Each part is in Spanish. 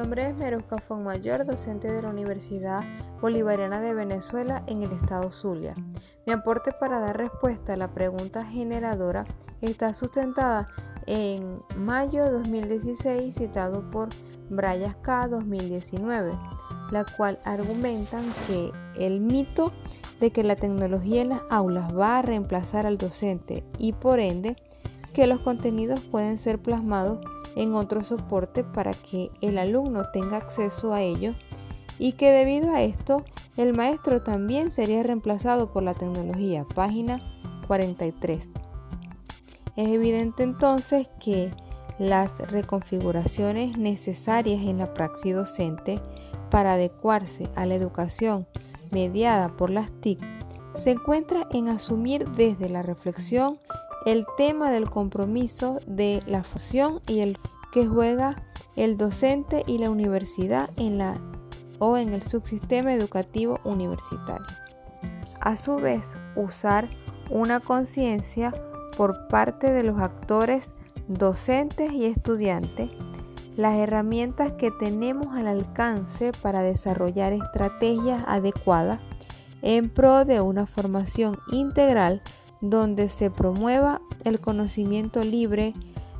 nombre es Merosca Mayor, docente de la Universidad Bolivariana de Venezuela en el estado Zulia. Mi aporte para dar respuesta a la pregunta generadora está sustentada en mayo de 2016 citado por Bryas K 2019, la cual argumentan que el mito de que la tecnología en las aulas va a reemplazar al docente y por ende que los contenidos pueden ser plasmados en otro soporte para que el alumno tenga acceso a ellos y que debido a esto el maestro también sería reemplazado por la tecnología. Página 43. Es evidente entonces que las reconfiguraciones necesarias en la praxis docente para adecuarse a la educación mediada por las TIC se encuentra en asumir desde la reflexión el tema del compromiso de la fusión y el que juega el docente y la universidad en la o en el subsistema educativo universitario. A su vez, usar una conciencia por parte de los actores docentes y estudiantes las herramientas que tenemos al alcance para desarrollar estrategias adecuadas en pro de una formación integral donde se promueva el conocimiento libre,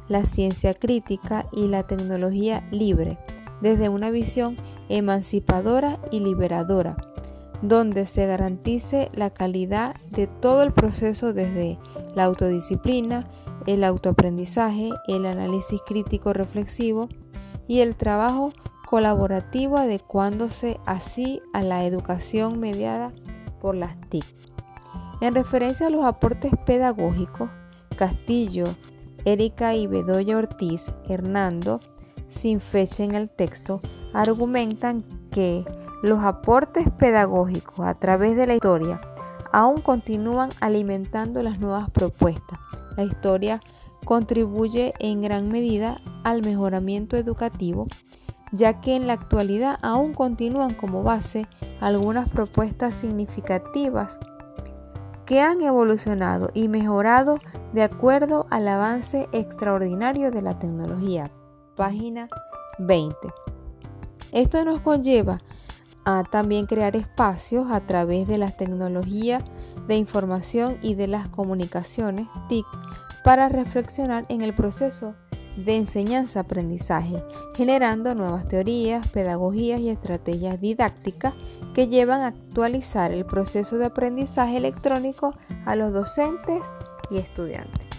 la ciencia crítica y la tecnología libre, desde una visión emancipadora y liberadora, donde se garantice la calidad de todo el proceso desde la autodisciplina, el autoaprendizaje, el análisis crítico reflexivo y el trabajo colaborativo adecuándose así a la educación mediada por las TIC. En referencia a los aportes pedagógicos, Castillo, Erika y Bedoya Ortiz, Hernando, sin fecha en el texto, argumentan que los aportes pedagógicos a través de la historia aún continúan alimentando las nuevas propuestas. La historia contribuye en gran medida al mejoramiento educativo, ya que en la actualidad aún continúan como base algunas propuestas significativas que han evolucionado y mejorado de acuerdo al avance extraordinario de la tecnología. Página 20. Esto nos conlleva a también crear espacios a través de las tecnologías de información y de las comunicaciones TIC para reflexionar en el proceso de enseñanza-aprendizaje, generando nuevas teorías, pedagogías y estrategias didácticas que llevan a actualizar el proceso de aprendizaje electrónico a los docentes y estudiantes.